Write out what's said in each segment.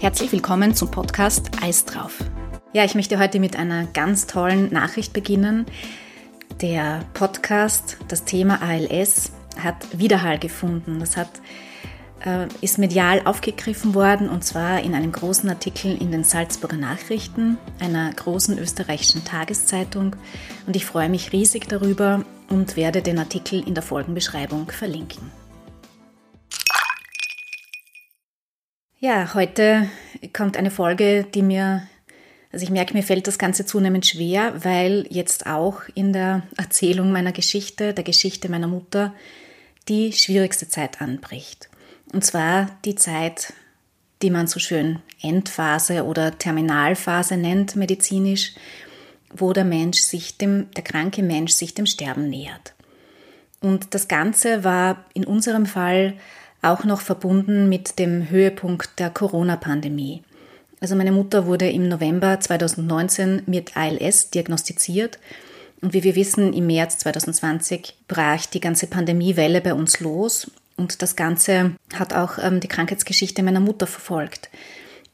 Herzlich willkommen zum Podcast Eis drauf. Ja, ich möchte heute mit einer ganz tollen Nachricht beginnen. Der Podcast, das Thema ALS, hat Widerhall gefunden. Das hat, äh, ist medial aufgegriffen worden und zwar in einem großen Artikel in den Salzburger Nachrichten, einer großen österreichischen Tageszeitung. Und ich freue mich riesig darüber und werde den Artikel in der Folgenbeschreibung verlinken. Ja, heute kommt eine Folge, die mir, also ich merke, mir fällt das Ganze zunehmend schwer, weil jetzt auch in der Erzählung meiner Geschichte, der Geschichte meiner Mutter, die schwierigste Zeit anbricht. Und zwar die Zeit, die man so schön Endphase oder Terminalphase nennt medizinisch, wo der Mensch sich dem, der kranke Mensch sich dem Sterben nähert. Und das Ganze war in unserem Fall auch noch verbunden mit dem Höhepunkt der Corona-Pandemie. Also meine Mutter wurde im November 2019 mit ALS diagnostiziert und wie wir wissen, im März 2020 brach die ganze Pandemiewelle bei uns los und das Ganze hat auch ähm, die Krankheitsgeschichte meiner Mutter verfolgt.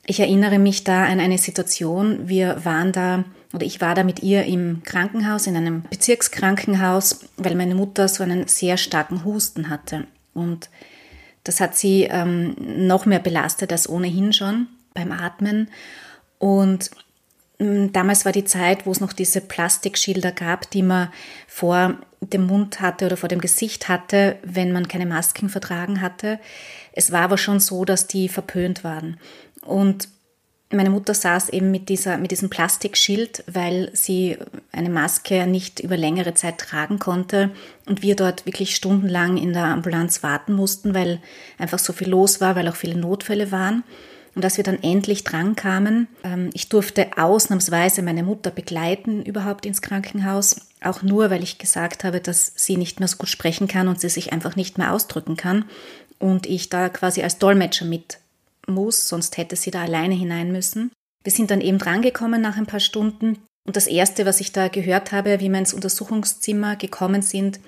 Ich erinnere mich da an eine Situation, wir waren da oder ich war da mit ihr im Krankenhaus, in einem Bezirkskrankenhaus, weil meine Mutter so einen sehr starken Husten hatte. Und das hat sie ähm, noch mehr belastet als ohnehin schon beim Atmen. Und ähm, damals war die Zeit, wo es noch diese Plastikschilder gab, die man vor dem Mund hatte oder vor dem Gesicht hatte, wenn man keine Masken vertragen hatte. Es war aber schon so, dass die verpönt waren. Und meine Mutter saß eben mit, dieser, mit diesem Plastikschild, weil sie eine Maske nicht über längere Zeit tragen konnte und wir dort wirklich stundenlang in der Ambulanz warten mussten, weil einfach so viel los war, weil auch viele Notfälle waren. Und dass wir dann endlich dran kamen, ähm, ich durfte ausnahmsweise meine Mutter begleiten überhaupt ins Krankenhaus, auch nur, weil ich gesagt habe, dass sie nicht mehr so gut sprechen kann und sie sich einfach nicht mehr ausdrücken kann und ich da quasi als Dolmetscher mit muss, sonst hätte sie da alleine hinein müssen. Wir sind dann eben drangekommen nach ein paar Stunden und das Erste, was ich da gehört habe, wie wir ins Untersuchungszimmer gekommen sind,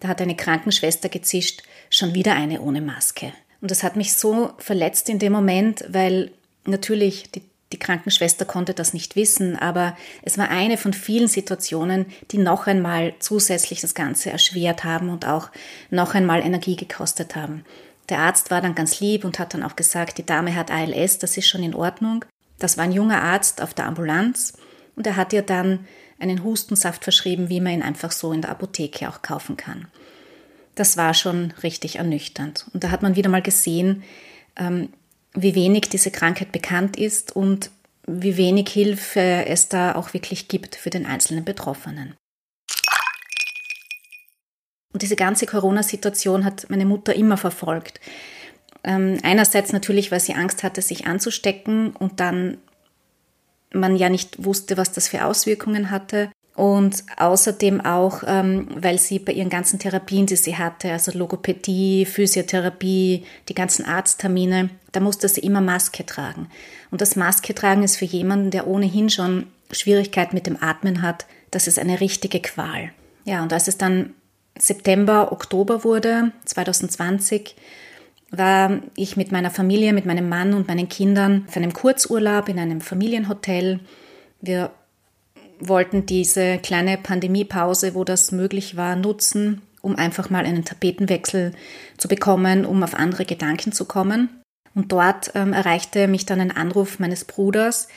da hat eine Krankenschwester gezischt, schon wieder eine ohne Maske. Und das hat mich so verletzt in dem Moment, weil natürlich die, die Krankenschwester konnte das nicht wissen, aber es war eine von vielen Situationen, die noch einmal zusätzlich das Ganze erschwert haben und auch noch einmal Energie gekostet haben. Der Arzt war dann ganz lieb und hat dann auch gesagt, die Dame hat ALS, das ist schon in Ordnung. Das war ein junger Arzt auf der Ambulanz und er hat ihr dann einen Hustensaft verschrieben, wie man ihn einfach so in der Apotheke auch kaufen kann. Das war schon richtig ernüchternd. Und da hat man wieder mal gesehen, ähm, wie wenig diese Krankheit bekannt ist und wie wenig Hilfe es da auch wirklich gibt für den einzelnen Betroffenen. Und diese ganze Corona-Situation hat meine Mutter immer verfolgt. Ähm, einerseits natürlich, weil sie Angst hatte, sich anzustecken und dann man ja nicht wusste, was das für Auswirkungen hatte. Und außerdem auch, ähm, weil sie bei ihren ganzen Therapien, die sie hatte, also Logopädie, Physiotherapie, die ganzen Arzttermine, da musste sie immer Maske tragen. Und das Maske tragen ist für jemanden, der ohnehin schon Schwierigkeiten mit dem Atmen hat, das ist eine richtige Qual. Ja, und als es dann September, Oktober wurde, 2020, war ich mit meiner Familie, mit meinem Mann und meinen Kindern auf einem Kurzurlaub in einem Familienhotel. Wir wollten diese kleine Pandemiepause, wo das möglich war, nutzen, um einfach mal einen Tapetenwechsel zu bekommen, um auf andere Gedanken zu kommen. Und dort ähm, erreichte mich dann ein Anruf meines Bruders,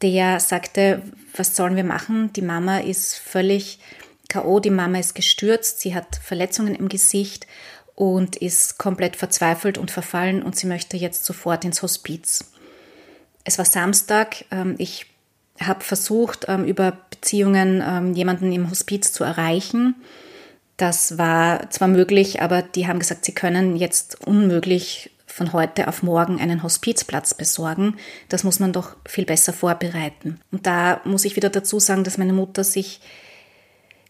der sagte, was sollen wir machen? Die Mama ist völlig K.O., die Mama ist gestürzt, sie hat Verletzungen im Gesicht und ist komplett verzweifelt und verfallen und sie möchte jetzt sofort ins Hospiz. Es war Samstag, ähm, ich habe versucht, ähm, über Beziehungen ähm, jemanden im Hospiz zu erreichen. Das war zwar möglich, aber die haben gesagt, sie können jetzt unmöglich von heute auf morgen einen Hospizplatz besorgen. Das muss man doch viel besser vorbereiten. Und da muss ich wieder dazu sagen, dass meine Mutter sich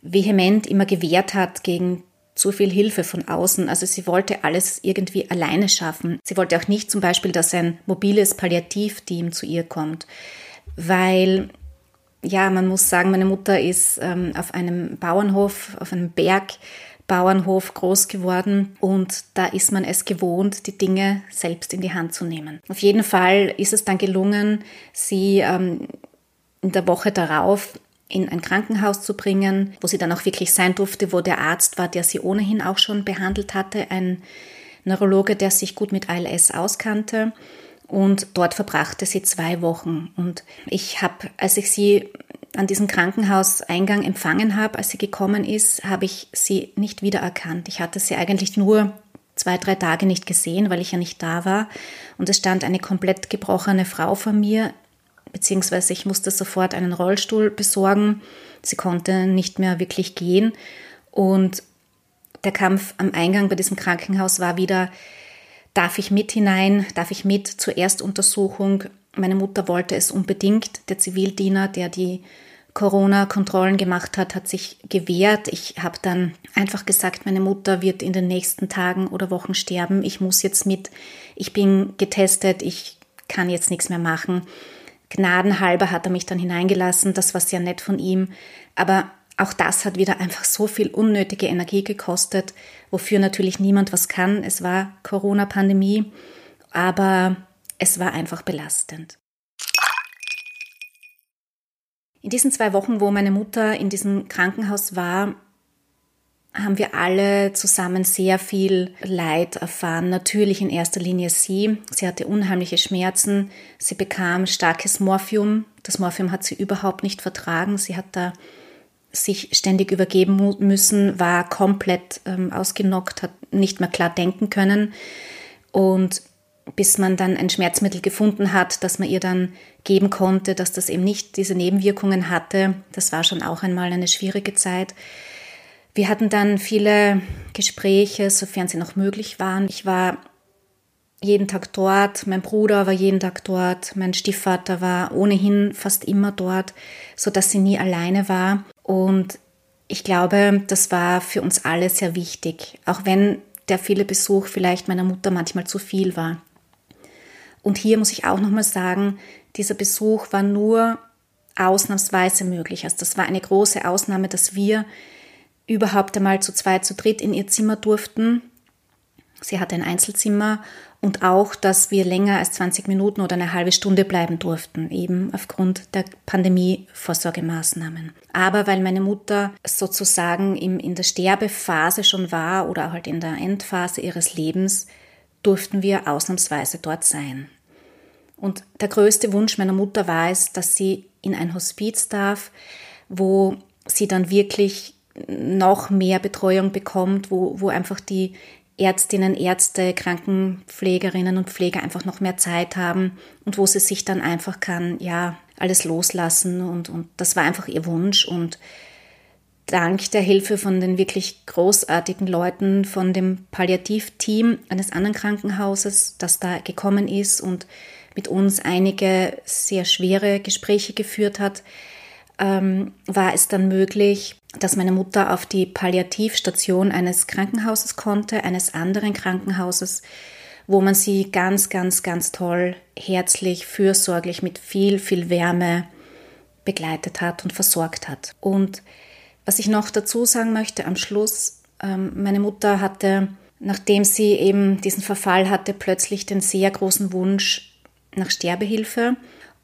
vehement immer gewehrt hat gegen zu viel Hilfe von außen. Also sie wollte alles irgendwie alleine schaffen. Sie wollte auch nicht zum Beispiel, dass ein mobiles Palliativteam zu ihr kommt, weil ja, man muss sagen, meine Mutter ist ähm, auf einem Bauernhof, auf einem Bergbau Bauernhof groß geworden und da ist man es gewohnt, die Dinge selbst in die Hand zu nehmen. Auf jeden Fall ist es dann gelungen, sie ähm, in der Woche darauf in ein Krankenhaus zu bringen, wo sie dann auch wirklich sein durfte, wo der Arzt war, der sie ohnehin auch schon behandelt hatte, ein Neurologe, der sich gut mit ALS auskannte. Und dort verbrachte sie zwei Wochen. Und ich habe, als ich sie an diesem Krankenhauseingang empfangen habe, als sie gekommen ist, habe ich sie nicht wiedererkannt. Ich hatte sie eigentlich nur zwei, drei Tage nicht gesehen, weil ich ja nicht da war. Und es stand eine komplett gebrochene Frau vor mir, beziehungsweise ich musste sofort einen Rollstuhl besorgen. Sie konnte nicht mehr wirklich gehen. Und der Kampf am Eingang bei diesem Krankenhaus war wieder, darf ich mit hinein, darf ich mit zur Erstuntersuchung. Meine Mutter wollte es unbedingt. Der Zivildiener, der die Corona-Kontrollen gemacht hat, hat sich gewehrt. Ich habe dann einfach gesagt, meine Mutter wird in den nächsten Tagen oder Wochen sterben. Ich muss jetzt mit. Ich bin getestet. Ich kann jetzt nichts mehr machen. Gnadenhalber hat er mich dann hineingelassen. Das war sehr nett von ihm. Aber auch das hat wieder einfach so viel unnötige Energie gekostet, wofür natürlich niemand was kann. Es war Corona-Pandemie, aber es war einfach belastend. In diesen zwei Wochen, wo meine Mutter in diesem Krankenhaus war, haben wir alle zusammen sehr viel Leid erfahren. Natürlich in erster Linie sie. Sie hatte unheimliche Schmerzen. Sie bekam starkes Morphium. Das Morphium hat sie überhaupt nicht vertragen. Sie hat da sich ständig übergeben müssen, war komplett ähm, ausgenockt, hat nicht mehr klar denken können. Und bis man dann ein Schmerzmittel gefunden hat, das man ihr dann geben konnte, dass das eben nicht diese Nebenwirkungen hatte, das war schon auch einmal eine schwierige Zeit. Wir hatten dann viele Gespräche, sofern sie noch möglich waren. Ich war jeden Tag dort, mein Bruder war jeden Tag dort, mein Stiefvater war ohnehin fast immer dort, so dass sie nie alleine war. Und ich glaube, das war für uns alle sehr wichtig, auch wenn der viele Besuch vielleicht meiner Mutter manchmal zu viel war. Und hier muss ich auch nochmal sagen, dieser Besuch war nur ausnahmsweise möglich. Also das war eine große Ausnahme, dass wir überhaupt einmal zu zweit, zu dritt in ihr Zimmer durften. Sie hatte ein Einzelzimmer und auch, dass wir länger als 20 Minuten oder eine halbe Stunde bleiben durften, eben aufgrund der Pandemie-Vorsorgemaßnahmen. Aber weil meine Mutter sozusagen in der Sterbephase schon war oder halt in der Endphase ihres Lebens, durften wir ausnahmsweise dort sein. Und der größte Wunsch meiner Mutter war es, dass sie in ein Hospiz darf, wo sie dann wirklich noch mehr Betreuung bekommt, wo, wo einfach die Ärztinnen, Ärzte, Krankenpflegerinnen und Pfleger einfach noch mehr Zeit haben und wo sie sich dann einfach kann, ja, alles loslassen und, und das war einfach ihr Wunsch und dank der Hilfe von den wirklich großartigen Leuten von dem Palliativteam eines anderen Krankenhauses, das da gekommen ist und mit uns einige sehr schwere Gespräche geführt hat, ähm, war es dann möglich, dass meine Mutter auf die Palliativstation eines Krankenhauses konnte, eines anderen Krankenhauses, wo man sie ganz, ganz, ganz toll, herzlich, fürsorglich, mit viel, viel Wärme begleitet hat und versorgt hat. Und was ich noch dazu sagen möchte am Schluss, ähm, meine Mutter hatte, nachdem sie eben diesen Verfall hatte, plötzlich den sehr großen Wunsch nach Sterbehilfe.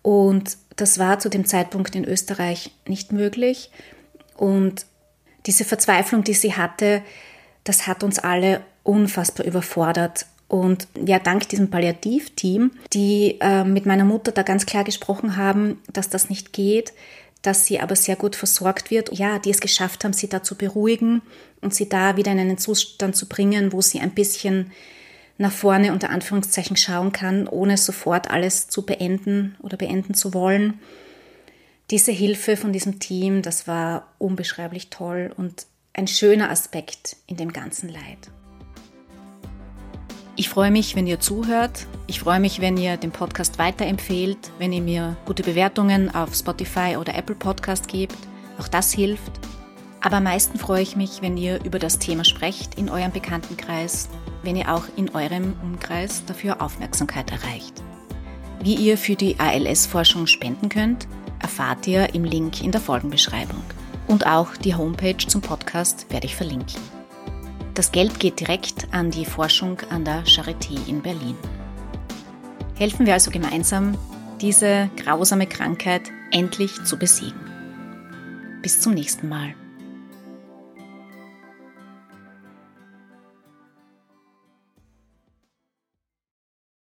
Und das war zu dem Zeitpunkt in Österreich nicht möglich. Und diese Verzweiflung, die sie hatte, das hat uns alle unfassbar überfordert. Und ja, dank diesem Palliativteam, die äh, mit meiner Mutter da ganz klar gesprochen haben, dass das nicht geht, dass sie aber sehr gut versorgt wird, ja, die es geschafft haben, sie da zu beruhigen und sie da wieder in einen Zustand zu bringen, wo sie ein bisschen nach vorne unter Anführungszeichen schauen kann, ohne sofort alles zu beenden oder beenden zu wollen diese Hilfe von diesem Team, das war unbeschreiblich toll und ein schöner Aspekt in dem ganzen Leid. Ich freue mich, wenn ihr zuhört. Ich freue mich, wenn ihr den Podcast weiterempfehlt, wenn ihr mir gute Bewertungen auf Spotify oder Apple Podcast gebt. Auch das hilft. Aber am meisten freue ich mich, wenn ihr über das Thema sprecht in eurem Bekanntenkreis, wenn ihr auch in eurem Umkreis dafür Aufmerksamkeit erreicht. Wie ihr für die ALS-Forschung spenden könnt, erfahrt ihr im Link in der Folgenbeschreibung. Und auch die Homepage zum Podcast werde ich verlinken. Das Geld geht direkt an die Forschung an der Charité in Berlin. Helfen wir also gemeinsam, diese grausame Krankheit endlich zu besiegen. Bis zum nächsten Mal.